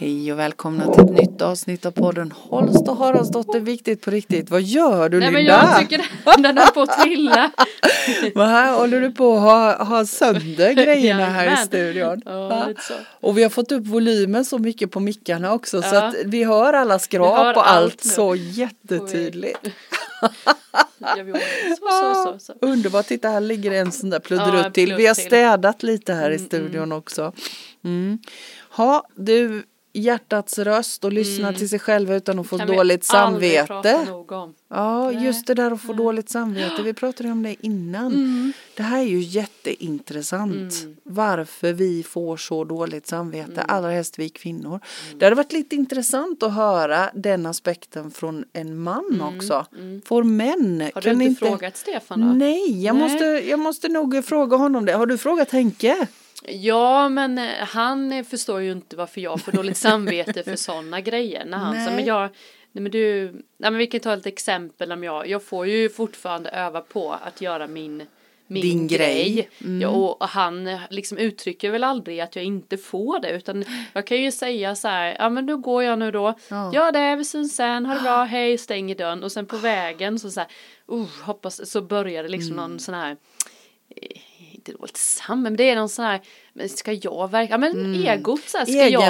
Hej och välkomna till ett nytt avsnitt av podden Holst och Haraldsdotter Viktigt på riktigt. Vad gör du Nej men Linda? jag tycker den är på att trilla. Vad här håller du på att ha, ha sönder grejerna här i studion? Ja, så. Och vi har fått upp volymen så mycket på mickarna också så Ja. att vi hör alla skrap hör och allt allt så jättetydligt. Så, så, så, så. Underbart, titta här ligger en sån där Ja, pludderutt till. Vi har städat lite här i Mm, studion också. Mm. Ha, du, hjärtats röst och lyssna till sig själva utan att få Mm. Kan dåligt samvete. Ja, Nej. just det där att få dåligt samvete. Vi pratade om det innan. Mm. Det här är ju jätteintressant. Varför vi får så dåligt samvete, Mm. allra helst vi kvinnor. Det hade varit lite intressant att höra den aspekten från en man också. Får män, Mm. Har du inte, frågat Stefan då? Nej, jag, Nej. Måste, jag måste nog fråga honom det. Har du frågat Henke? Ja men eh, han eh, förstår ju inte varför jag får dåligt samvete för sådana grejer. När han, Nej. men jag, nej men du, nej men vi kan ta ett exempel om jag, jag får ju fortfarande öva på att göra min min Din grej. grej. Mm. Ja, och han eh, liksom uttrycker väl aldrig att jag inte får det utan jag kan ju säga så här, ja men då går jag nu då, Ja. gör det, vi syns sen, ha det bra, hej, stänger dörren och sen på vägen så så här, uh, hoppas, så börjar det liksom Mm. någon sån här inte dåligt samman, men det är någon sån här, men ska jag verkligen, ja men egot så här, ska jag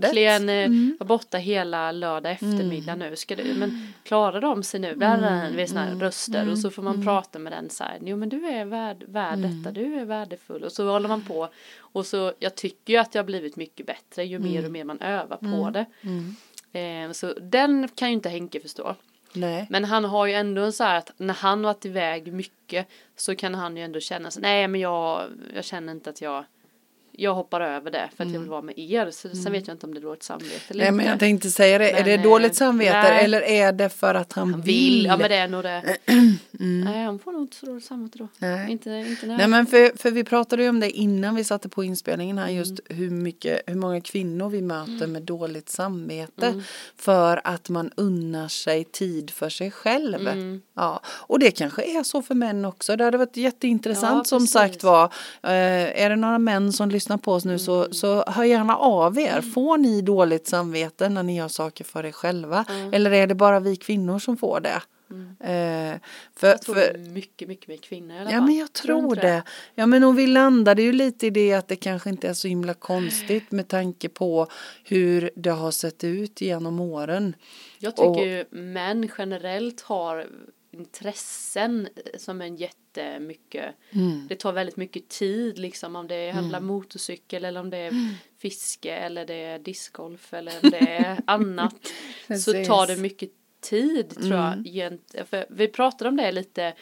verkligen eh, Mm. vara borta hela lördag eftermiddag nu, ska du, men klarar de sig nu, där är det såna här röster och så får man prata med den så här, jo men du är värd, värd detta, du är värdefull. Och så håller man på och så, jag tycker ju att jag har blivit mycket bättre ju mer och mer man övar på det. Eh, så den kan ju inte Henke förstå. Nej. Men han har ju ändå en så här att när han varit iväg mycket så kan han ju ändå känna sig, nej men jag, jag känner inte att jag jag hoppar över det för att jag vill vara med er. Så sen vet jag inte om det är dåligt samvete eller Nej men inte. jag tänkte säga det, är Men, det eh, dåligt samvete nej. eller är det för att han, han vill? vill, ja men det är nog det. Nej han får nog inte så dåligt samvete då. Nej. Inte, inte. Nej men för, för vi pratade ju om det innan vi satte på inspelningen här just hur mycket, hur många kvinnor vi möter med dåligt samvete för att man unnar sig tid för sig själv. Mm. Ja, och det kanske är så för män också. Det hade varit jätteintressant Ja, som sagt var. Eh, är det några män som lyssnar på oss nu så, så hör gärna av er. Får ni dåligt samvete när ni gör saker för er själva? Eller är det bara vi kvinnor som får det? Eh, för, jag tror för, det mycket, mycket mer kvinnor alla Ja men jag tror inte det. Ja men och vi landade ju lite i det att det kanske inte är så himla konstigt med tanke på hur det har sett ut genom åren. Jag tycker Och- ju män generellt har intressen som en jättemycket Mm. Det tar väldigt mycket tid liksom om det handlar motorcykel eller om det är fiske eller det är discgolf eller om det är annat så tar det mycket tid tror jag. Mm. För vi pratade om det lite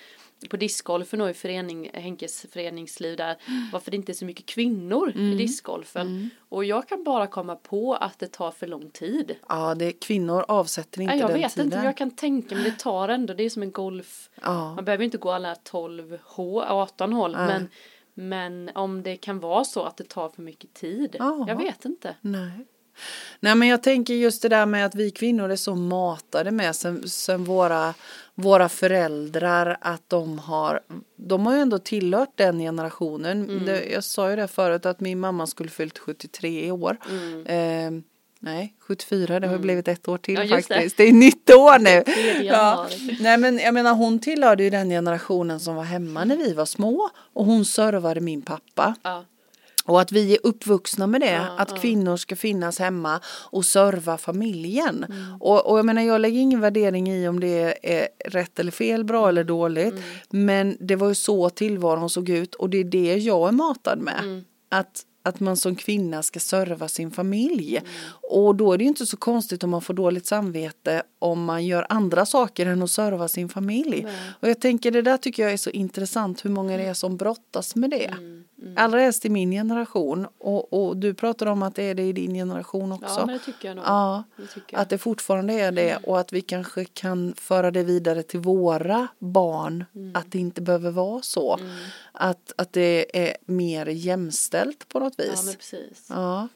på discgolfen och i förening, Henkes föreningsliv där varför det inte är så mycket kvinnor Mm. i discgolfen och jag kan bara komma på att det tar för lång tid. Ja, det, kvinnor avsätter inte Nej, jag den vet tiden. inte, jag kan tänka mig det tar ändå, det är som en golf. Ja. Man behöver inte gå alla 12 H, 18 hål, Nej. men, men om det kan vara så att det tar för mycket tid. Jaha. Jag vet inte. Nej. Nej men jag tänker just det där med att vi kvinnor är så matade med sen, sen våra, våra föräldrar att de har, de har ju ändå tillhört den generationen. Mm. Det, jag sa ju det förut att min mamma skulle fyllt 73 i år. Eh, nej, 74, det har ju blivit ett år till Mm. Ja, just det. faktiskt. Det. är nytt år nu. Ja. Nej men jag menar hon tillhörde ju den generationen som var hemma när vi var små och hon servade min pappa. Ja. Och att vi är uppvuxna med det, Ja, att ja. kvinnor ska finnas hemma och serva familjen. Mm. Och, och jag menar jag lägger ingen värdering i om det är rätt eller fel, bra eller dåligt. Mm. Men det var ju så tillvaron såg ut och det är det jag är matad med. Mm. Att, att man som kvinna ska serva sin familj. Mm. Och då är det ju inte så konstigt om man får dåligt samvete om man gör andra saker än att serva sin familj. Nej. Och jag tänker det där tycker jag är så intressant hur många det är som brottas med det. Mm. Allra helst i min generation och, och du pratar om att det är det i din generation också. ja, men det tycker jag nog. Ja, Det att det fortfarande är det och att vi kanske kan föra det vidare till våra barn. Mm. Att det inte behöver vara så. Att, att det är mer jämställt på något Ja, vis. men precis. Ja,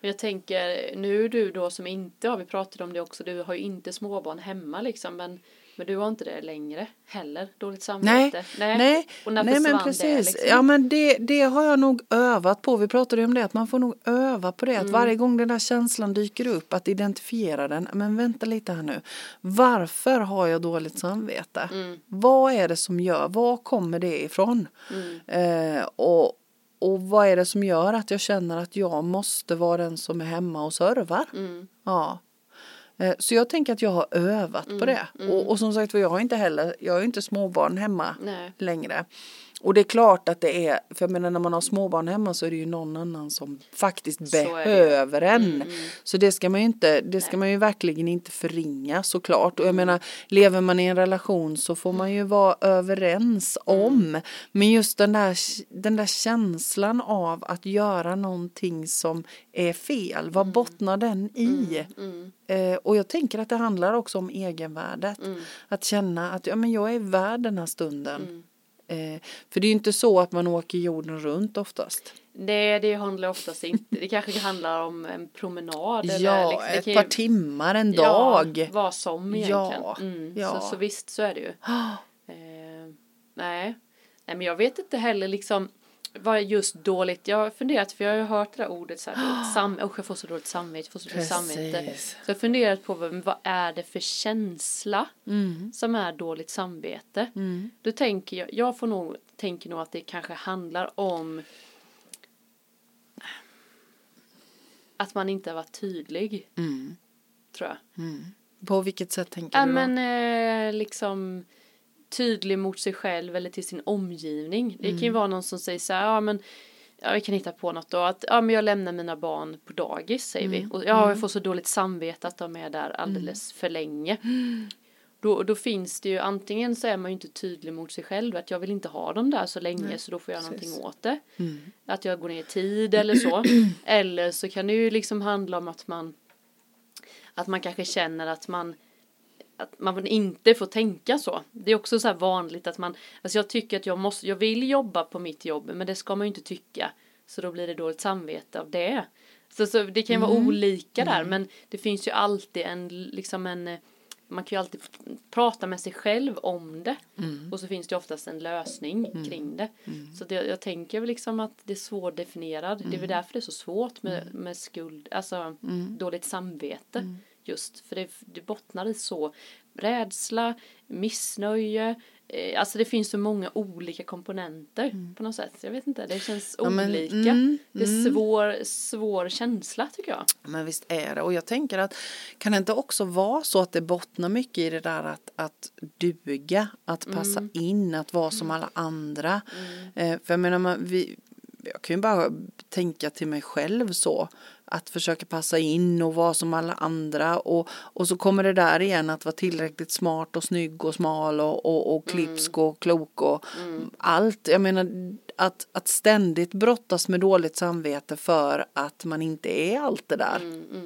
Men jag tänker, nu du då som inte har, vi pratade om det också, du har ju inte småbarn hemma liksom, men Men du har inte det längre heller, dåligt Nej, samvete? nej, Och när nej men precis. det liksom? Ja men det, det har jag nog övat på. Vi pratade ju om det att man får nog öva på det. Att Mm. varje gång den där känslan dyker upp att identifiera den. Men vänta lite här nu. Varför har jag dåligt samvete? Mm. Vad är det som gör? Var kommer det ifrån? Mm. Eh, och, och vad är det som gör att jag känner att jag måste vara den som är hemma och servar? Mm. Ja. Eh, Så jag tänker att jag har övat Mm, på det. Och, och som sagt jag har inte heller, jag har inte småbarn hemma Nej. längre. Och det är klart att det är, för jag menar när man har småbarn hemma så är det ju någon annan som faktiskt Så behöver en. Mm, mm. Så det ska man ju inte, det ska man ju verkligen inte förringa såklart. Och jag menar, lever man i en relation så får man ju vara överens Mm. om. Men just den där, den där känslan av att göra någonting som är fel, vad bottnar den i? Mm. Eh, och jag tänker att det handlar också om egenvärdet. Mm. Att känna att ja, men jag är värd den här stunden. Mm. Eh, för det är ju inte så att man åker jorden runt oftast. Det, det handlar oftast inte, det kanske handlar om en promenad eller ja, liksom, det ett kan par ju- timmar, en Ja, dag. vad som egentligen. Ja, Mm. ja. Så, så visst så är det ju. Eh, nej. nej, men jag vet inte heller liksom vad är just dåligt. Jag har funderat, för jag har ju hört det där ordet så här, sam, usch jag får så dåligt samvete, jag får så dåligt samvete. Så jag har funderat på vad, är det för känsla Mm. som är dåligt samvete. Mm. Då tänker jag, jag får nog, tänker nog att det kanske handlar om att man inte har varit tydlig, Mm. tror jag. Mm. På vilket sätt tänker Ja du då? men eh, liksom tydlig mot sig själv eller till sin omgivning. Det kan ju vara någon som säger så här, ja men ja, vi kan hitta på något då, att ja men jag lämnar mina barn på dagis säger vi. Och ja, jag får så dåligt samvete att de är där alldeles för länge. Då, då finns det ju, antingen så är man ju inte tydlig mot sig själv, att jag vill inte ha dem där så länge så då får jag precis. någonting åt det. Mm. Att jag går ner i tid eller så. eller så kan det ju liksom handla om att man att man kanske känner att man att man inte får tänka så. Det är också så vanligt att man, alltså jag tycker att jag måste, jag vill jobba på mitt jobb men det ska man ju inte tycka. Så då blir det dåligt samvete av det. Så, så det kan ju vara olika där men det finns ju alltid en, liksom en, man kan ju alltid prata med sig själv om det. Och så finns det oftast en lösning kring det. Så det, jag tänker väl liksom att det är svårdefinierad. Det är väl därför det är så svårt med, med skuld, alltså dåligt samvete. Just för det, det bottnar i så rädsla, missnöje, eh, alltså det finns så många olika komponenter på något sätt. Jag vet inte, det känns Ja, men, olika. mm, det är svår, svår känsla tycker jag. Men visst är det. Och jag tänker att kan det inte också vara så att det bottnar mycket i det där att, att duga, att passa in, att vara som alla andra. Eh, för jag menar, man, vi, jag kan ju bara tänka till mig själv så. Att försöka passa in och vara som alla andra. Och, och så kommer det där igen att vara tillräckligt smart och snygg och smal och, och, och klipsk och klok och allt. Jag menar att, att ständigt brottas med dåligt samvete för att man inte är allt det där.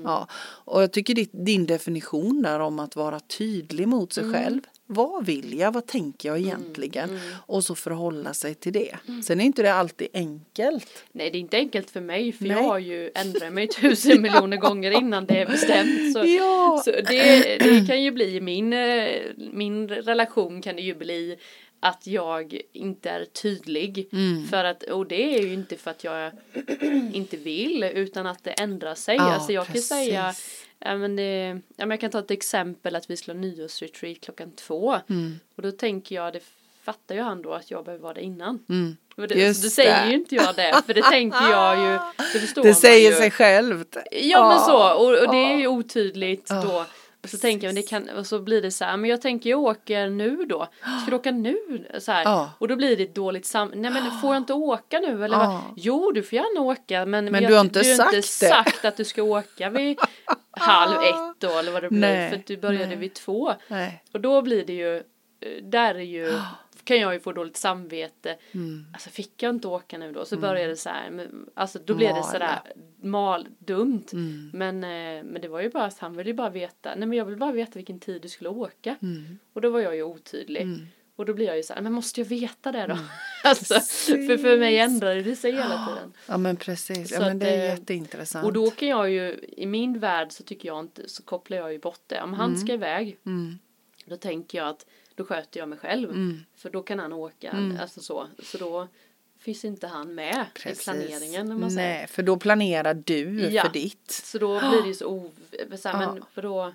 Ja. Och jag tycker ditt, din definition där om att vara tydlig mot sig själv. Vad vill jag? Vad tänker jag egentligen? Och så förhålla sig till det. Sen är inte det alltid enkelt. Nej det är inte enkelt för mig för Nej. jag har ju ändrat mig tusen miljoner gånger innan det är bestämt. Så, Ja. så det, det kan ju bli min, eh, min relation kan det ju bli att jag inte är tydlig. Mm. För att, och det är ju inte för att jag inte vill utan att det ändrar sig. Ja, alltså jag precis. kan säga Ja, men det, ja, men jag kan ta ett exempel att vi skulle ha nyårsretreat klockan två. Mm. Och då tänker jag, det fattar ju han då att jag behöver vara där innan. Mm. Och det, Just så då säger det. ju inte jag det, för det tänker jag ju, det Det säger ju. sig självt. Ja men så, och, och det är Ja. ju otydligt då. Så tänker jag, men det kan, och så blir det så här, men jag tänker jag åker nu då. Ska du åka nu? Så här. Ja. Och då blir det ett dåligt sam... Nej men får jag inte åka nu eller? Vad? Jo du får gärna åka men, Men jag- du har inte du sagt inte sagt att du ska åka vid halv ett då eller vad det blir. Nej, För att du började nej. vid två. Nej. Och då blir det ju, där är ju, kan jag ju få dåligt samvete. Mm. Alltså fick jag inte åka nu då? Så började det så här, alltså då blev det sådär mal, dumt. Mm. Men, eh, men det var ju bara att han ville ju bara veta, nej men jag vill bara veta vilken tid du skulle åka. Mm. Och då var jag ju otydlig. Mm. Och då blir jag ju så här, men måste jag veta det då? alltså, för för mig ändrade det sig hela tiden. Ja men precis, ja, Så men att, det är eh, jätteintressant. Och då kan jag ju, i min värld så tycker jag inte, så kopplar jag ju bort det. Om han ska iväg Mm. Då tänker jag att då sköter jag mig själv. Mm. För då kan han åka, alltså så. Så då finns inte han med Precis. i planeringen om man säger. Nej, för då planerar du Ja. för ditt. Så då blir det ju så ov... Så här, Ja. Men för då,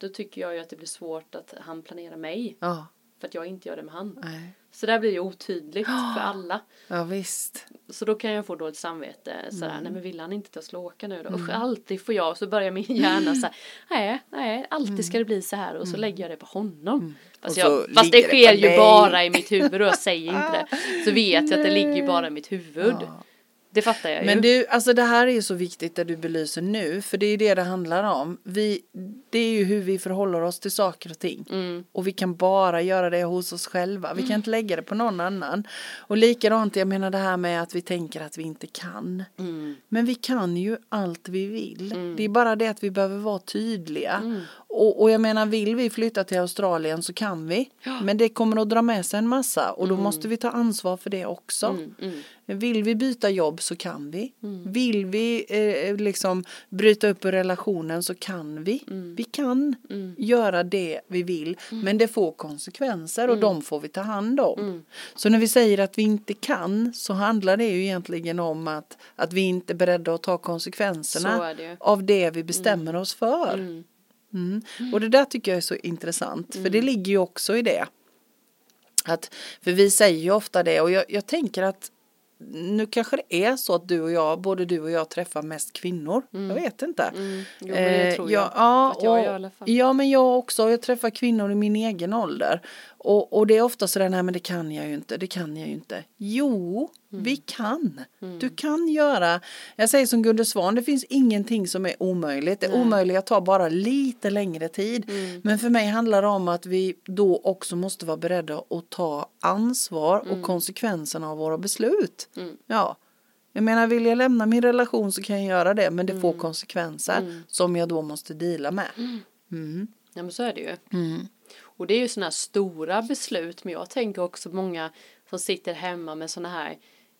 då tycker jag ju att det blir svårt att han planerar mig. Ja, För att jag inte gör det med han. nej. Så där blir det ju otydligt för alla. ja visst. Så då kan jag få dåligt samvete. Sådär, Mm. nej men vill han inte att jag ska åka nu då? Usch, alltid får jag. Så börjar min hjärna så här, nej, nej, alltid ska det bli så här. Och så lägger jag det på honom. Fast, Mm. Och så jag, fast det sker ju bara i mitt huvud och jag säger inte det. Så vet jag att det ligger bara i mitt huvud. Ja. Det fattar jag ju. Men du, alltså det här är ju så viktigt det du belyser nu, för det är ju det det handlar om. Vi, det är ju hur vi förhåller oss till saker och ting. Mm. Och vi kan bara göra det hos oss själva. Vi kan inte lägga det på någon annan. Och likadant, jag menar det här med att vi tänker att vi inte kan. Mm. Men vi kan ju allt vi vill. Det är bara det att vi behöver vara tydliga. Mm. Och, och jag menar, vill vi flytta till Australien så kan vi. Men det kommer att dra med sig en massa och då måste vi ta ansvar för det också. Mm, mm. Vill vi byta jobb så kan vi. Vill vi eh, liksom bryta upp relationen så kan vi. Vi kan göra det vi vill. Men det får konsekvenser och de får vi ta hand om. Så när vi säger att vi inte kan så handlar det ju egentligen om att, att vi inte är beredda att ta konsekvenserna det av det vi bestämmer oss för. Mm. Mm. Och det där tycker jag är så intressant, för det ligger ju också i det. Att, för vi säger ju ofta det och jag, jag tänker att nu kanske det är så att du och jag, både du och jag träffar mest kvinnor. Jag vet inte. Mm. Jo, men det Eh, tror ja, jag. Ja, att jag och, fall. ja, men jag också. Jag träffar kvinnor i min egen ålder. Och, och det är ofta sådär, nej men det kan jag ju inte, det kan jag ju inte. Jo, Mm. vi kan. Du kan göra, jag säger som Gunde Svan, det finns ingenting som är omöjligt. Det omöjliga tar bara lite längre tid. Mm. Men för mig handlar det om att vi då också måste vara beredda att ta ansvar och konsekvenserna av våra beslut. Mm. Ja. Jag menar, vill jag lämna min relation så kan jag göra det, men det får konsekvenser som jag då måste dela med. Mm. Ja men så är det ju. Och det är ju sådana här stora beslut. Men jag tänker också många som sitter hemma med sådana här.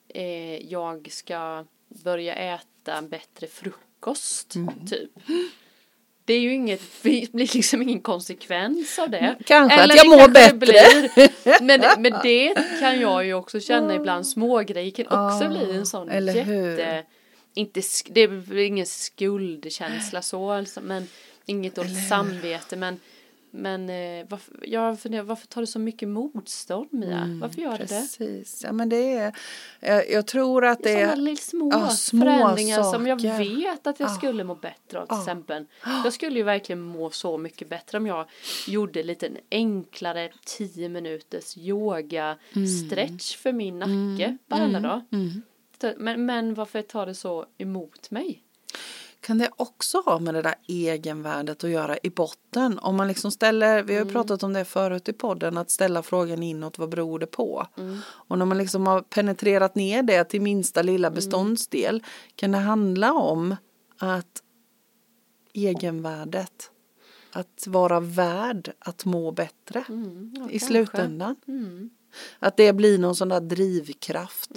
Eh, jag ska börja äta en bättre frukost. Mm. Typ. Det är ju inget, det blir liksom ingen konsekvens av det. Kanske att Eller jag det mår bättre. Blir. Men, men det kan jag ju också känna ibland. Smågrejer kan också Ja, bli en sån eller hur? jätte... Inte, sk- det är ingen skuldkänsla så alltså, men inget dåligt samvete men men eh, varför, jag funderar, varför tar det så mycket motstånd Mia? varför gör det det? Mm, Precis, ja men det är, jag, jag tror att det Sådana är, lilla små, ja, små förändringar som jag saker. vet att jag Ja. skulle må bättre av till Ja. exempel. Jag skulle ju verkligen må så mycket bättre om jag gjorde lite en enklare 10 minuters yoga stretch för min nacke varenda dag. mm. Men, men varför tar det så emot mig? Kan det också ha med det där egenvärdet att göra i botten? Om man liksom ställer, vi har ju Mm. pratat om det förut i podden, att ställa frågan inåt, vad beror det på? Mm. Och när man liksom har penetrerat ner det till minsta lilla Mm. beståndsdel, kan det handla om att egenvärdet, att vara värd att må bättre Mm, i slutändan? Mm, Att det blir någon sån där drivkraft.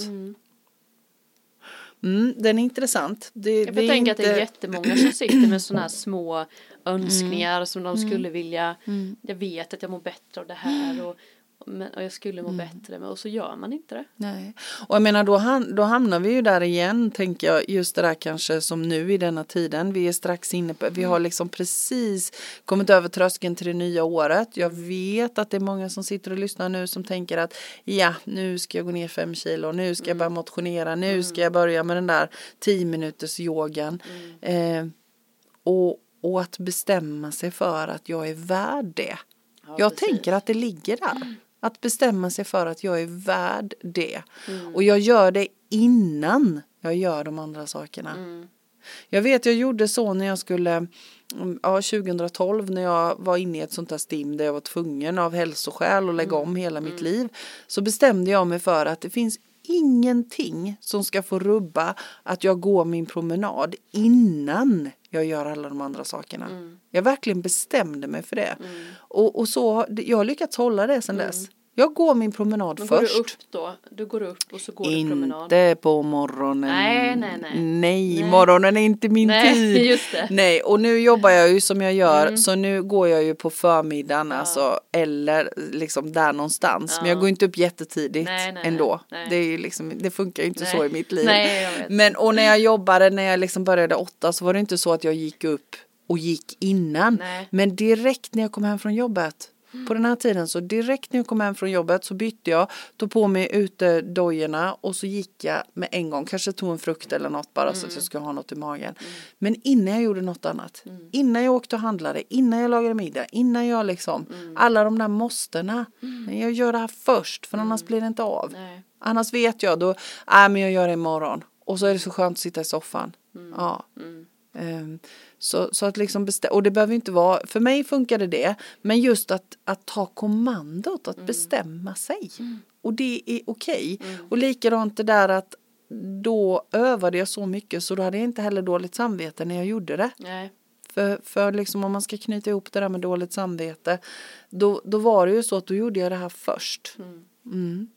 Mm. Mm, den är intressant. Det, Jag vi är tänker att det är inte- jättemånga som sitter med sådana här små önskningar som Mm. de skulle vilja. Jag vet att jag mår bättre av det här och, men, och jag skulle må Mm. bättre men och så gör man inte det. Nej. Och jag menar då, han, då hamnar vi ju där igen tänker jag just det där kanske som nu i denna tiden. Vi är strax inne på, vi har liksom precis kommit över tröskeln till det nya året. Jag vet att det är många som sitter och lyssnar nu som tänker att ja nu ska jag gå ner fem kilo, nu ska jag börja motionera, nu ska jag börja med den där tio minuters yogan. Eh, och, och att bestämma sig för att jag är värd det. Ja, jag precis. tänker att det ligger där. Att bestämma sig för att jag är värd det. Mm. Och jag gör det innan jag gör de andra sakerna. Mm. Jag vet, jag gjorde så när jag skulle, mm, ja 2012 när jag var inne i ett sånt här stim där jag var tvungen av hälsoskäl att lägga om hela mitt liv. Så bestämde jag mig för att det finns ingenting som ska få rubba att jag går min promenad innan jag gör alla de andra sakerna. Jag verkligen bestämde mig för det. Och, och så, jag har lyckats hålla det sedan dess. Jag går min promenad Men går först. du upp då? Du går upp och så går du promenad? Inte på morgonen. Nej, nej, nej. Nej, Nej. morgonen är inte min Nej, tid. just det. Nej, och nu jobbar jag ju som jag gör Mm. så nu går jag ju på förmiddagen alltså eller liksom där någonstans. Men jag Ja. går inte upp jättetidigt Nej, nej, ändå. nej. Det, är ju liksom, det funkar ju inte så i mitt liv. Nej, jag vet. Men och när jag jobbade, när jag liksom började åtta så var det inte så att jag gick upp och gick innan. Nej. Men direkt när jag kom hem från jobbet på den här tiden så direkt när jag kom hem från jobbet så bytte jag, tog på mig utedojorna och så gick jag med en gång, kanske tog en frukt eller något bara så att Mm. jag skulle ha något i magen. Men innan jag gjorde något annat, Mm. innan jag åkte och handlade, innan jag lagade middag, innan jag liksom, Mm. alla de där måstena. Men jag gör det här först för annars blir det inte av. Nej. Annars vet jag då, nej men jag gör det imorgon. Och så är det så skönt att sitta i soffan. Ja. Mm. Ehm, Så, så att liksom bestä- och det behöver inte vara, för mig funkade det, men just att, att ta kommandot, att bestämma sig. Och det är okej. Och likadant det där att då övade jag så mycket så då hade jag inte heller dåligt samvete när jag gjorde det. Nej. För, för liksom om man ska knyta ihop det där med dåligt samvete, då, då var det ju så att då gjorde jag det här först. Mm.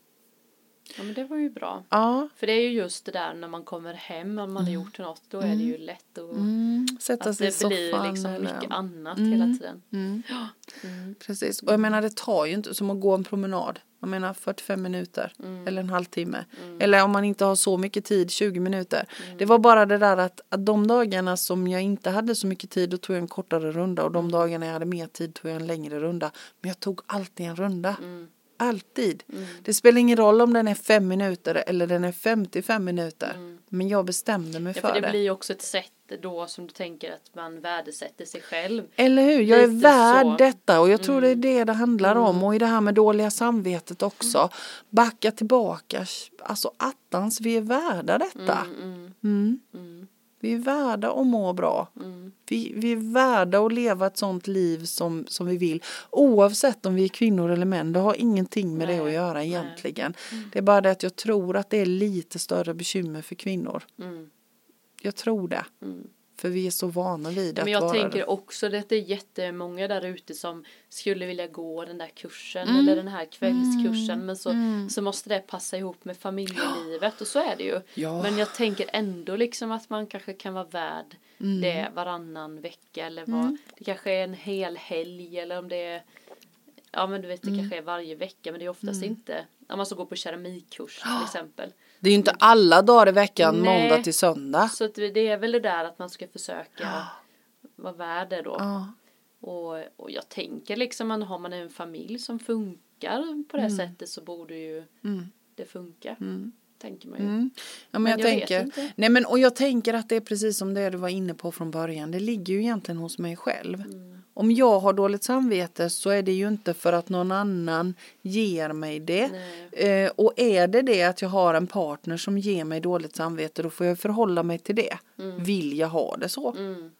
Ja men det var ju bra. Ja, För det är ju just det där när man kommer hem och man har gjort något då är det ju lätt att, mm. sätta att sig i det blir soffan. liksom eller- mycket annat hela tiden. Mm. Ja. Mm. Precis, och jag menar det tar ju inte som att gå en promenad. Jag menar 45 minuter Mm. eller en halvtimme. Eller om man inte har så mycket tid, 20 minuter. Det var bara det där att, att de dagarna som jag inte hade så mycket tid då tog jag en kortare runda och de dagarna jag hade mer tid tog jag en längre runda. Men jag tog alltid en runda. Mm. Alltid. Det spelar ingen roll om den är fem minuter eller den är 55 minuter. Men jag bestämde mig Ja, för, för det det. blir ju också ett sätt då som du tänker att man värdesätter sig själv. Eller hur, jag är värd så. Mm. detta och jag tror det är det det handlar om och i det här med dåliga samvetet också. Backa tillbaka, alltså attans vi är värda detta. Mm, Mm. mm, Vi är värda att må bra. mm. Vi, vi är värda att leva ett sånt liv som, som vi vill. Oavsett om vi är kvinnor eller män. Det har ingenting med det Nej, att göra egentligen. Det är bara det att jag tror att det är lite större bekymmer för kvinnor. Mm, Jag tror det. Mm. För vi är så vana vid Men att jag vara tänker det. också att det är jättemånga där ute som skulle vilja gå den där kursen Mm. eller den här kvällskursen men så, så måste det passa ihop med familjelivet och så är det ju. Ja. Men jag tänker ändå liksom att man kanske kan vara värd Mm. det varannan vecka eller vad. Det kanske är en hel helg eller om det är Ja men du vet det Mm. kanske är varje vecka men det är oftast inte om man ska gå på keramikkurs till exempel. Det är ju inte alla dagar i veckan, Nej. måndag till söndag. Så det är väl det där att man ska försöka vara värd det då. Ja. Och, och jag tänker liksom att har man en familj som funkar på det sättet så borde ju Mm. det funka. Tänker man ju. Mm. Ja, men, Men jag, jag tänker, nej men och jag tänker att det är precis som det du var inne på från början. Det ligger ju egentligen hos mig själv. Mm. Om jag har dåligt samvete så är det ju inte för att någon annan ger mig det. Eh, och är det det att jag har en partner som ger mig dåligt samvete då får jag förhålla mig till det. Vill jag ha det så? Mm.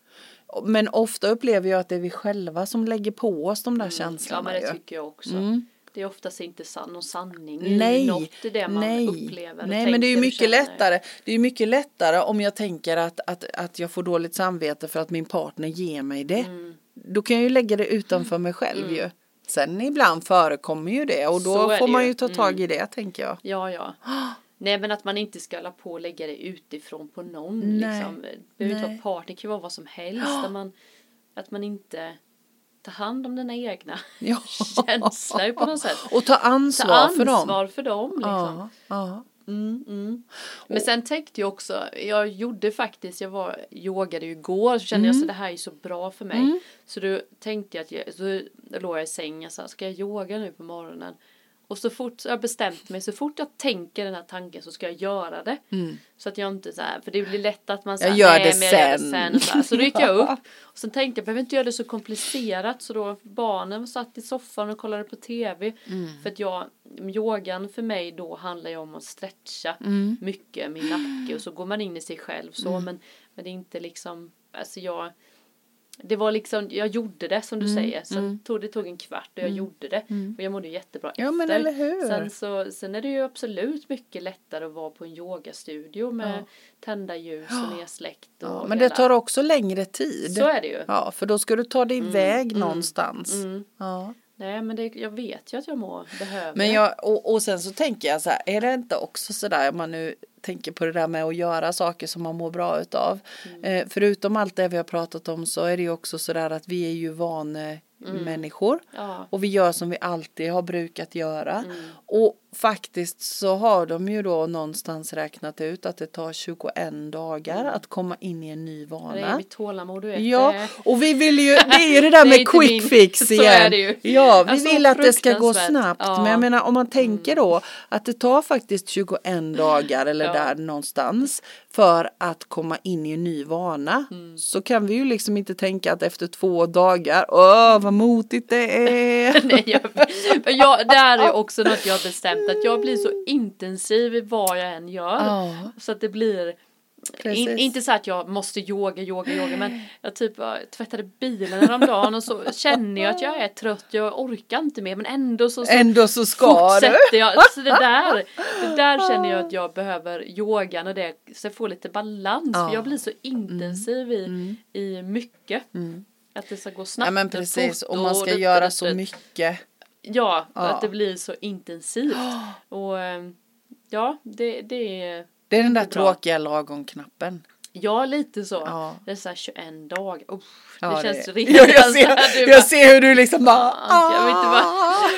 Men ofta upplever jag att det är vi själva som lägger på oss de där Ja känslorna. men det tycker jag också. Mm. Det är oftast inte san någon sanning Nej, i något i det man nej, upplever. och nej men det är ju mycket lättare. Det är mycket lättare om jag tänker att, att, att jag får dåligt samvete för att min partner ger mig det. Mm. Då kan jag ju lägga det utanför mig själv ju. Sen ibland förekommer ju det och då får man ju. ta Mm. tag i det tänker jag. Ja, ja. Nej men att man inte ska hålla på och lägga det utifrån på någon. Nej. Liksom. Det behöver inte vara partner, det kan vara vad som helst. Där man, att man inte tar hand om den egna Ja. känslor på något sätt. Och ta Ta ansvar, för dem. ansvar för dem. Liksom. Ja, ja. Mm, mm. Men sen tänkte jag också, jag gjorde faktiskt, jag var, yogade ju igår, så kände jag Mm. så det här är så bra för mig. Så då tänkte jag att jag, så låg jag i sängen och sa, ska jag yoga nu på morgonen? Och så fort, så har jag bestämt mig, så fort jag tänker den här tanken så ska jag göra det. Så att jag inte så här, för det blir lätt att man här, Jag gör det men jag gör det sen." sen. Och så, här. så då gick jag upp. Och sen tänkte jag, jag behöver inte göra det så komplicerat. Så då barnen satt i soffan och kollade på tv. För att jag, yogan för mig då handlar ju om att stretcha mycket min nacke. Och så går man in i sig själv så. Men, men det är inte liksom, alltså jag det var liksom, jag gjorde det som du Mm, säger. Sen tog det tog en kvart och jag gjorde det. Och jag mådde jättebra Ja, men efter. eller hur? Sen, så, sen är det ju absolut mycket lättare att vara på en yogastudio med Ja. tända ljus och nedsläckt. Och Ja, men det hela- tar också längre tid. Så är det ju. Ja, för då ska du ta dig iväg någonstans. Mm. Ja. Nej men det, jag vet ju att jag mår, behöver. Men jag, och, och sen så tänker jag så här, är det inte också så där om man nu tänker på det där med att göra saker som man mår bra utav. Mm. Eh, förutom allt det vi har pratat om så är det ju också så där att vi är ju vane mm. människor. Ja. Och vi gör som vi alltid har brukat göra. Mm. Och faktiskt så har de ju då någonstans räknat ut att det tar 21 dagar mm. att komma in i en ny vana. Det är mitt tålamod, du vet. Ja, och vi vill ju, det är ju det där med quick min, fix igen. Ja, vi alltså, vill att det ska gå snabbt. Ja. Men jag menar om man tänker mm. då att det tar faktiskt 21 dagar eller ja. där någonstans för att komma in i en ny vana. Mm. Så kan vi ju liksom inte tänka att efter två dagar, åh vad motigt det är. Nej, jag, jag, det här är också något jag har bestämt att jag blir så intensiv i vad jag än gör. Oh. Så att det blir in, inte så att jag måste yoga, yoga, yoga men jag typ tvättade bilen häromdagen och så känner jag att jag är trött, jag orkar inte mer men ändå så, så, ändå så ska fortsätter jag. Så det där, det där känner jag att jag behöver yogan och det, så jag får lite balans ja. för jag blir så intensiv i, mm. i mycket. Mm. Att det ska gå snabbt Ja men precis och man ska göra så mycket. Ja, ja, att det blir så intensivt. Och ehm, ja, det, det är Det är den där tråkiga lagom-knappen. Ja, lite så. Ja. Det är så här 21 dagar. Oh, det ja, känns det... riktigt. Jag, jag, ser, jag ser hur du liksom bara. Kan vi, inte bara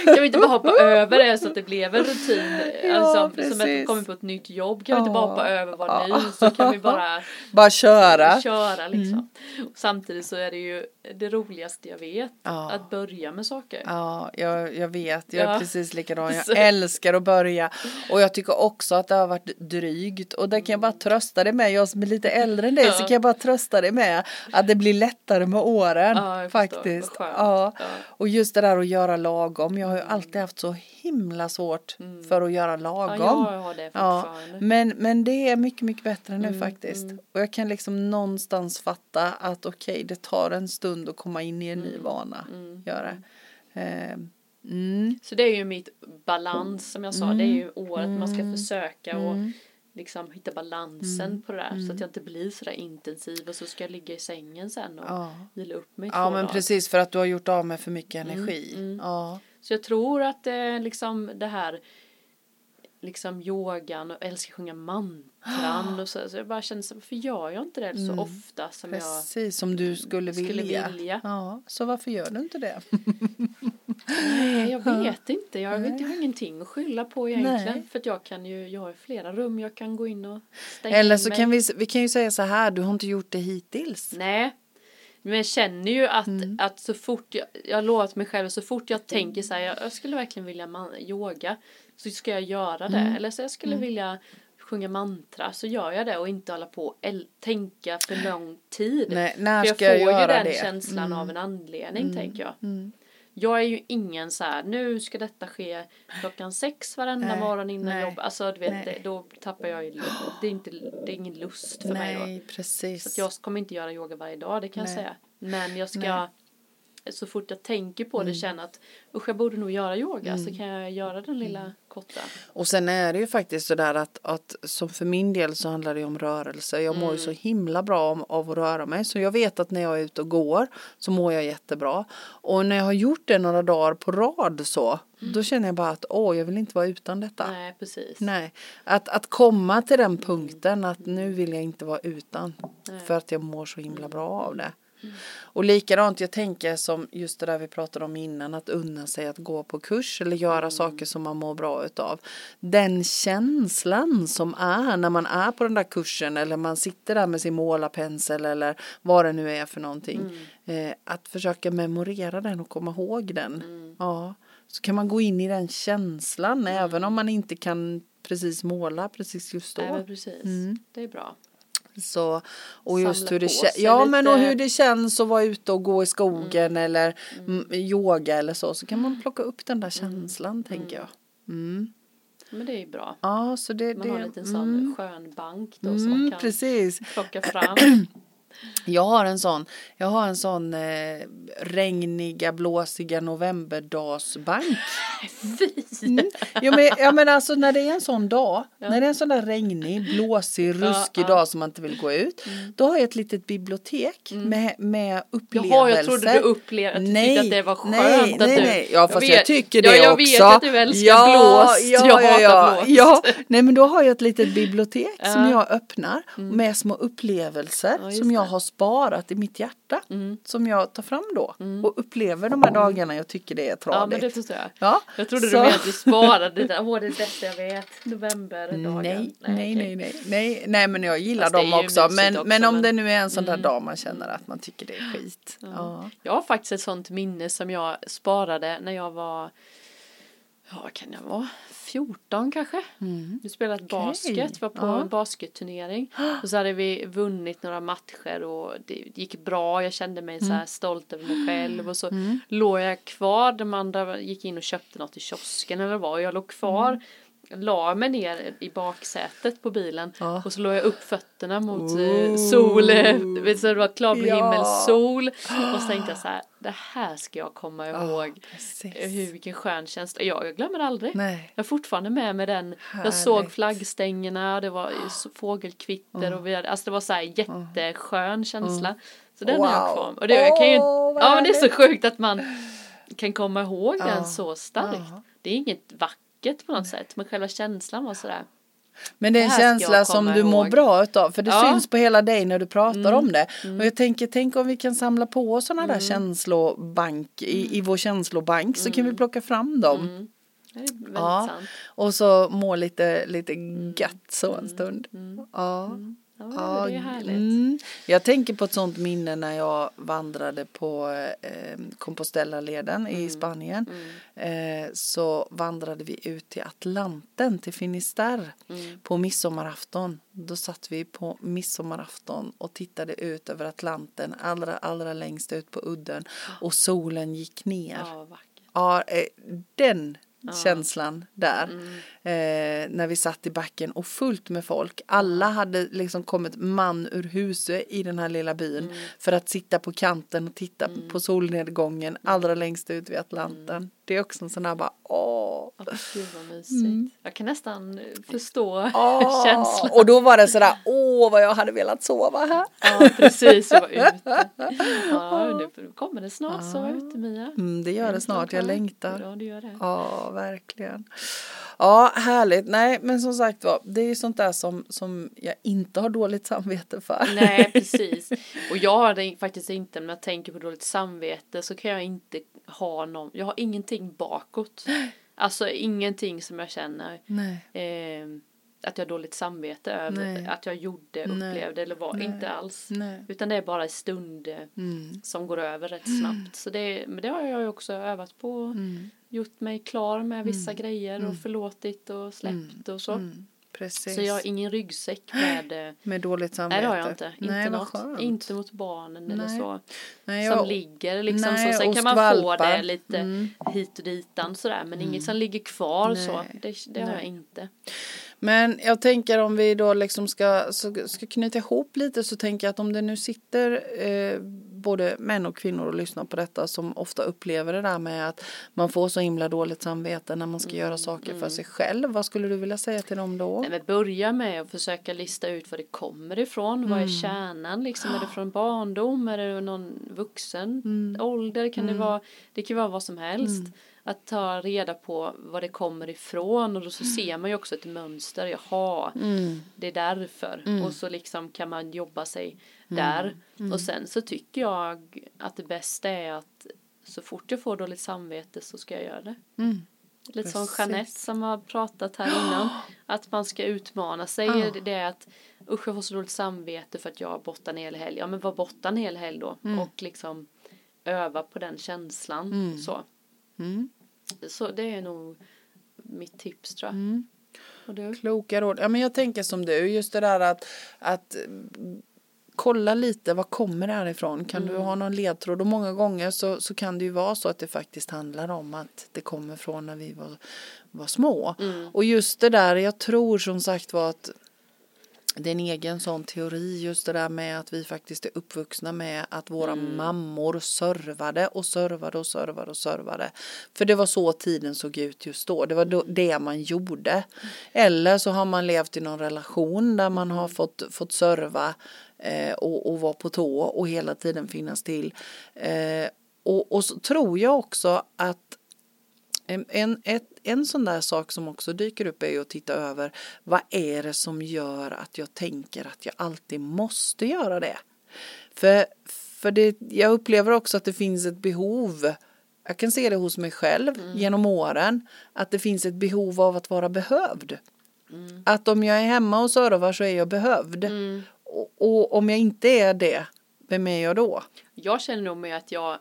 kan vi inte bara hoppa över det så att det blev en rutin? Ja, alltså, som att vi kommer på ett nytt jobb. Kan vi inte bara hoppa över var ny så kan vi bara. bara köra. Köra liksom. Mm. Samtidigt så är det ju det roligaste jag vet. Att börja med saker. Ja, jag, jag vet. Jag är precis likadan. Jag älskar att börja. Och jag tycker också att det har varit drygt. Och där kan jag bara trösta dig med. Jag som är lite äldre än dig ja. så kan jag bara trösta dig med. Att det blir lättare med åren. Ja, faktiskt. Ja. Och just det där att göra lagom. Jag har ju alltid haft så himla svårt mm. för att göra lagom. Ja, jag har det ja. Men, men det är mycket, mycket bättre nu mm, faktiskt. Mm. Och jag kan liksom någonstans fatta att okej, okay, det tar en stund att komma in i en ny mm, vana. Mm, Göra. Eh, mm. Så det är ju mitt balans som jag sa. Det är ju året man ska försöka och liksom hitta balansen mm. på det där mm. så att jag inte blir sådär intensiv och så ska jag ligga i sängen sen och ja. vila upp mig Ja men dagar. precis för att du har gjort av med för mycket mm, energi. Mm. Ja. Så jag tror att det liksom det här liksom yogan och älskar att sjunga mantran och så. Så jag bara känner så varför gör jag inte det så mm. ofta som Precis, jag Precis som du skulle vilja. skulle vilja. Ja, så varför gör du inte det? Nej, jag vet inte. Jag, vet, jag har ingenting att skylla på egentligen. Nej. För jag kan ju, jag har flera rum jag kan gå in och stänga Eller så kan vi, vi kan ju säga så här, du har inte gjort det hittills. Nej, men jag känner ju att, mm. att så fort jag, jag har lovat mig själv, så fort jag tänker så här, jag, jag skulle verkligen vilja man, yoga, så ska jag göra det. Mm. Eller så jag skulle mm. vilja sjunga mantra så gör jag det och inte hålla på och tänka för lång tid. Nej, när för ska jag, jag får ju den det? känslan mm. av en anledning mm. tänker jag. Jag är ju ingen så här, nu ska detta ske klockan sex varenda nej, morgon innan jobb. Alltså du vet, det, då tappar jag ju, det är, inte, det är ingen lust för nej, mig då. precis. Så jag kommer inte göra yoga varje dag, det kan nej. jag säga. Men jag ska nej så fort jag tänker på det mm. känna att usch jag borde nog göra yoga mm. så kan jag göra den lilla mm. korta. Och sen är det ju faktiskt sådär att, att som för min del så handlar det om rörelse. Jag mår mm. ju så himla bra om, av att röra mig så jag vet att när jag är ute och går så mår jag jättebra. Och när jag har gjort det några dagar på rad så mm. då känner jag bara att åh jag vill inte vara utan detta. Nej precis. Nej. Att, att komma till den punkten att nu vill jag inte vara utan Nej. för att jag mår så himla bra av det. Och likadant, jag tänker som just det där vi pratade om innan, att unna sig att gå på kurs eller göra mm. saker som man mår bra utav. Den känslan som är när man är på den där kursen eller man sitter där med sin målarpensel eller vad det nu är för någonting. Mm. Eh, att försöka memorera den och komma ihåg den. Mm. Ja, så kan man gå in i den känslan mm. även om man inte kan precis måla precis just då. Nej, precis. Mm. Det är bra. Så, och just hur det känns. Ja men och hur det känns att vara ute och gå i skogen mm. eller mm. yoga eller så. Så kan man mm. plocka upp den där känslan mm. tänker jag. Mm. Men det är ju bra. Ja, så det, man det, har en liten sån skön bank då som man kan precis. plocka fram. Jag har en sån, jag har en sån eh, regniga, blåsiga novemberdagsbank. Fy! Mm. Ja, men, ja men alltså när det är en sån dag, när det är en sån där regnig, blåsig, ruskig ja. Mm. dag som man inte vill gå ut. Då har jag ett litet bibliotek med, med upplevelser. Jaha, jag trodde du upplevde att nej, att det var skönt nej, att nej, du... nej. Ja fast jag, vet- tycker ja, det jag också. vet att du älskar ja, blåst. Ja, jag ja, hatar ja, blåst. ja. Nej men då har jag ett litet bibliotek som Ja. Mm. jag öppnar med små upplevelser Ja, som jag det. har sparat i mitt hjärta. Mm. Som jag tar fram då och upplever de här dagarna jag tycker det är Ja, men tradigt. det förstår jag. Ja, Jag trodde så- du menade att du sparade det där. Åh, det är bästa jag vet. Novemberdagen. Nej, nej, nej, nej, nej, nej, men jag gillar Fast dem också. Men, också, men om men- det nu är en sån där dag man känner att man tycker det är skit. Ja. Jag har faktiskt ett sånt minne som jag sparade när jag var, ja kan jag vara, 14 kanske. Vi spelade basket, var på Ja. en basketturnering. Och så hade vi vunnit några matcher och det gick bra. Jag kände mig så här stolt över mig själv. Och så låg jag kvar, de andra gick in och köpte något i kiosken eller vad jag låg kvar. La mig ner i baksätet på bilen Ja. och så låg jag upp fötterna mot eh, sol, du vet, så det var klarblå Ja. himmel, sol och så tänkte jag så här, det här ska jag komma ihåg. Eh, Hur, vilken skön känsla. Jag, jag glömmer aldrig. Nej. Jag är fortfarande med med den. Jag Härligt. såg flaggstängerna, det var fågelkvitter och vi hade, alltså det var så här jätteskön känsla. Så den har jag Wow. kvar. Och det jag kan ju, ja men det är så sjukt att man kan komma ihåg Ja. den så starkt. Ja. Det är inget vackert på något sätt, men själva känslan var sådär. Men det är en känsla som du mår ihåg. bra utav. För det Ja. syns på hela dig när du pratar Mm. om det. Och jag tänker, tänk om vi kan samla på oss sådana där känslobank i, i vår känslobank. Så kan vi plocka fram dem. Mm. Ja. sant. Och så må lite, lite gött så en stund. Ja. Ja, Ja, det är härligt. mm. Jag tänker på ett sånt minne när jag vandrade på eh, Compostela-leden Mm. i Spanien. Eh, så vandrade vi ut till Atlanten, till Finisterre Mm. på midsommarafton. Då satt vi på midsommarafton och tittade ut över Atlanten, allra, allra längst ut på udden och solen gick ner. Ja. Ja, eh, den känslan där. Mm. Eh, när vi satt i backen och fullt med folk. Alla hade liksom kommit man ur huset i den här lilla byn. Mm. För att sitta på kanten och titta på solnedgången allra längst ut vid Atlanten. Mm. Det är också en sån här bara åh. Ja, Gud vad mysigt. Jag kan nästan eh, förstå åh. känslan. Och då var det sådär åh vad jag hade velat sova här. Ja, precis. Och vara ute. Ja, nu kommer det snart sova ute, Mia. Mm, det gör det snart, jag längtar. Ja, det gör det. Ja, verkligen. Ja, härligt. Nej, men som sagt var, det är ju sånt där som, som jag inte har dåligt samvete för. Nej, precis. Och jag har det faktiskt inte, när jag tänker på dåligt samvete så kan jag inte ha någon, jag har ingenting bakåt. Alltså ingenting som jag känner Nej. eh, att jag har dåligt samvete över, Nej. att jag gjorde, Nej. upplevde eller var, Nej. inte alls. Nej. Utan det är bara i stunder Mm. som går över rätt snabbt. Så det, men det har jag ju också övat på. Mm. Gjort mig klar med vissa grejer och förlåtit och släppt och så. Mm. Precis. Så jag har ingen ryggsäck med eh, Med dåligt samvete. Nej det har jag inte. Nej, inte, vad något, inte mot barnen eller Nej. så. Nej, Som jag, ligger liksom Nej, så. Sen kan man få det lite Mm. hit och ditan sådär. Men inget som ligger kvar så. Nej. Det, det har jag Nej. inte. Men jag tänker om vi då liksom ska, ska knyta ihop lite så tänker jag att om det nu sitter eh, både män och kvinnor och lyssnar på detta som ofta upplever det där med att man får så himla dåligt samvete när man ska göra saker för sig själv. Vad skulle du vilja säga till dem då? Nej, men börja med att försöka lista ut var det kommer ifrån. Vad är Mm. kärnan? Liksom, är det från barndom? Är det någon vuxen Mm. ålder? Kan det vara? Det kan vara vad som helst. Att ta reda på var det kommer ifrån och då så ser man ju också ett mönster. Jaha, Mm. det är därför. Och så liksom kan man jobba sig Mm. där. Och sen så tycker jag att det bästa är att så fort jag får dåligt samvete så ska jag göra det. Mm. Lite som Precis. Jeanette som har pratat här innan. Att man ska utmana sig. Ja. Det är att usch jag får så dåligt samvete för att jag har borta en hel helg. Ja men var borta en hel helg då. Och liksom öva på den känslan. Så. Mm. så det är nog mitt tips tror jag. Mm. Och du? Kloka råd. Ja, men jag tänker som du, just det där att, att mm, kolla lite, var kommer det här ifrån? Kan du ha någon ledtråd? Och många gånger så, så kan det ju vara så att det faktiskt handlar om att det kommer från när vi var, var små. Och just det där, jag tror som sagt var att det är en egen sån teori just det där med att vi faktiskt är uppvuxna med att våra Mm. mammor servade och servade och servade och servade. För det var så tiden såg ut just då. Det var då, det man gjorde. Eller så har man levt i någon relation där man har fått, fått serva eh, och, och vara på tå och hela tiden finnas till. Eh, och, och så tror jag också att en, ett, en sån där sak som också dyker upp är ju att titta över vad är det som gör att jag tänker att jag alltid måste göra det. För, för det, jag upplever också att det finns ett behov, jag kan se det hos mig själv genom åren, att det finns ett behov av att vara behövd. Att om jag är hemma och servar så är jag behövd. Och, och om jag inte är det, vem är jag då? Jag känner nog med att jag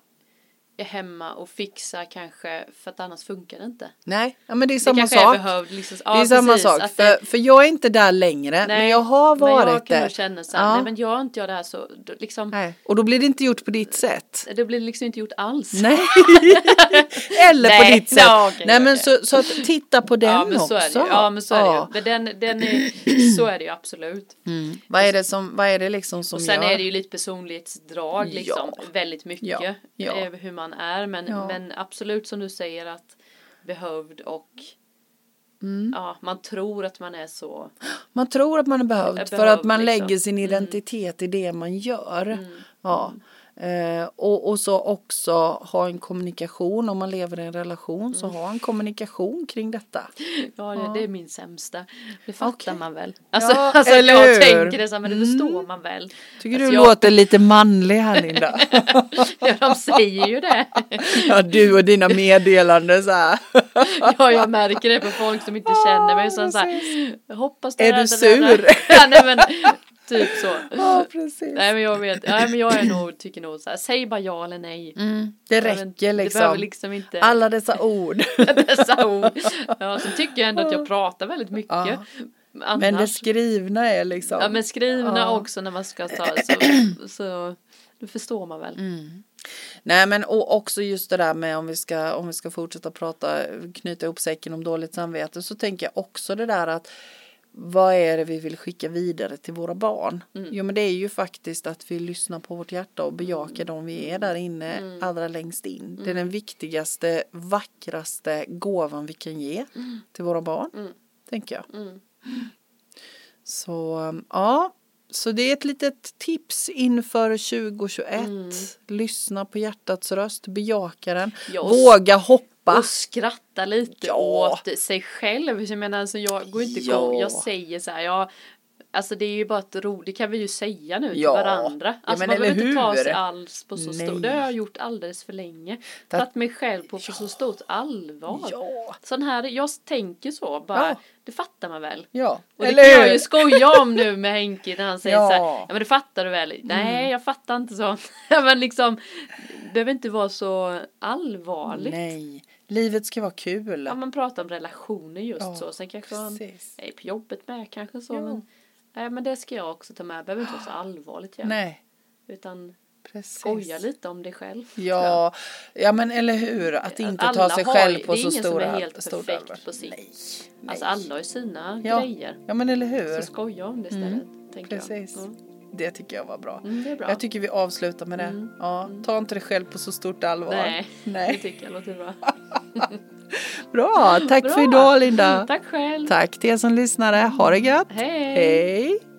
är hemma och fixar kanske för att annars funkar det inte. Nej, ja, men det är Det samma kanske sak. är behövd. Liksom, ja, det är samma precis, sak, för, det- för jag är inte där längre, men jag har men varit jag kan där. känna så här, Ja. nej men gör inte jag det här så, då, liksom, Nej. Och då blir det inte gjort på ditt sätt. det blir liksom inte gjort alls. Nej. Eller på Nej, ditt sätt. ja, okej, Nej men okej. så, så att titta på den ja men så också. är det. Ja men så är Ja. det ju. Men den, den är, så är det ju absolut. Mm. Vad är det som, vad är det liksom som Och sen gör? är det ju lite personlighetsdrag liksom. Ja. Väldigt mycket. Eh, Hur man är. Men, Ja. men absolut som du säger att behövd och Mm. ja, man tror att man är så. Man tror att man är behövd Är för behövd, att man liksom. lägger sin Mm. identitet i det man gör. Mm. Ja. Eh, och, och så också ha en kommunikation, om man lever i en relation så Mm. ha en kommunikation kring detta. Ja, det, det är min sämsta. Det fattar Okej. man väl. Alltså, Ja, alltså eller jag hur? tänker det så men det Mm. förstår man väl. Tycker Alltså, du jag- låter lite manlig här Linda? Ja, de säger ju det. ja, du och dina meddelanden så här. Ja, jag märker det på folk som inte känner mig. Så så här, hoppas det Är du sur? Ja, nej, men, typ så. Ja, precis. Nej men jag vet, nej men jag är nog, tycker nog så här, säg bara ja eller nej. Mm, det räcker Det behöver liksom. liksom inte Alla dessa ord. dessa ord. Ja, så tycker jag ändå att jag pratar väldigt mycket. Ja. Annars, Men det skrivna är liksom. ja men skrivna Ja. också när man ska ta så, så det förstår man väl. Mm. Nej men och också just det där med om vi ska, om vi ska fortsätta prata, knyta ihop säcken om dåligt samvete så tänker jag också det där att vad är det vi vill skicka vidare till våra barn? Mm. Jo men det är ju faktiskt att vi lyssnar på vårt hjärta och bejakar dem vi är där inne Mm. allra längst in. Det är den viktigaste, vackraste gåvan vi kan ge till våra barn, Mm. tänker jag. Mm. Så ja, så det är ett litet tips inför 2021. Mm. Lyssna på hjärtats röst, bejaka den, och- våga hoppa. Och skratta lite Ja. åt sig själv. Jag menar alltså jag går inte Ja. ja. jag säger så här, jag Alltså det är ju bara ett ro, det kan vi ju säga nu till Ja. varandra. Ja, Alltså men man behöver inte ta sig alls på så stort, det har jag gjort alldeles för länge. Ta- Tagit mig själv på för så stort allvar. Ja, Sån här, jag tänker så bara, Ja. det fattar man väl. ja. Och det eller kan jag hur? ju skoja om nu med Henke när han säger Ja. så här, ja men det fattar du väl? Nej jag fattar inte så. Ja, men liksom, det behöver inte vara så allvarligt. Nej, livet ska vara kul. Ja man pratar om relationer just Ja, så. Sen kanske man Precis. är på jobbet med kanske så. Ja. Men, nej men det ska jag också ta med. Det behöver inte vara så allvarligt igen. Nej, Utan precis. skoja lite om dig själv. Ja, ja men eller hur, att inte Alla ta sig själv ju- på det är så ingen som är stora helt stora perfekt allvar. på sitt- Nej, Alltså nej. alla har ju sina Ja. grejer. Ja men eller hur, Så skoja om det istället. Tänker precis. Jag. Det tycker jag var bra. Mm, det är bra. Jag tycker vi avslutar med det. Mm. Ja, ta inte dig själv på så stort allvar. Nej, det Nej. tycker jag låter bra. Bra, tack Bra. för idag Linda. Tack själv. Tack till er som lyssnade. Ha det gött. Hej. Hej.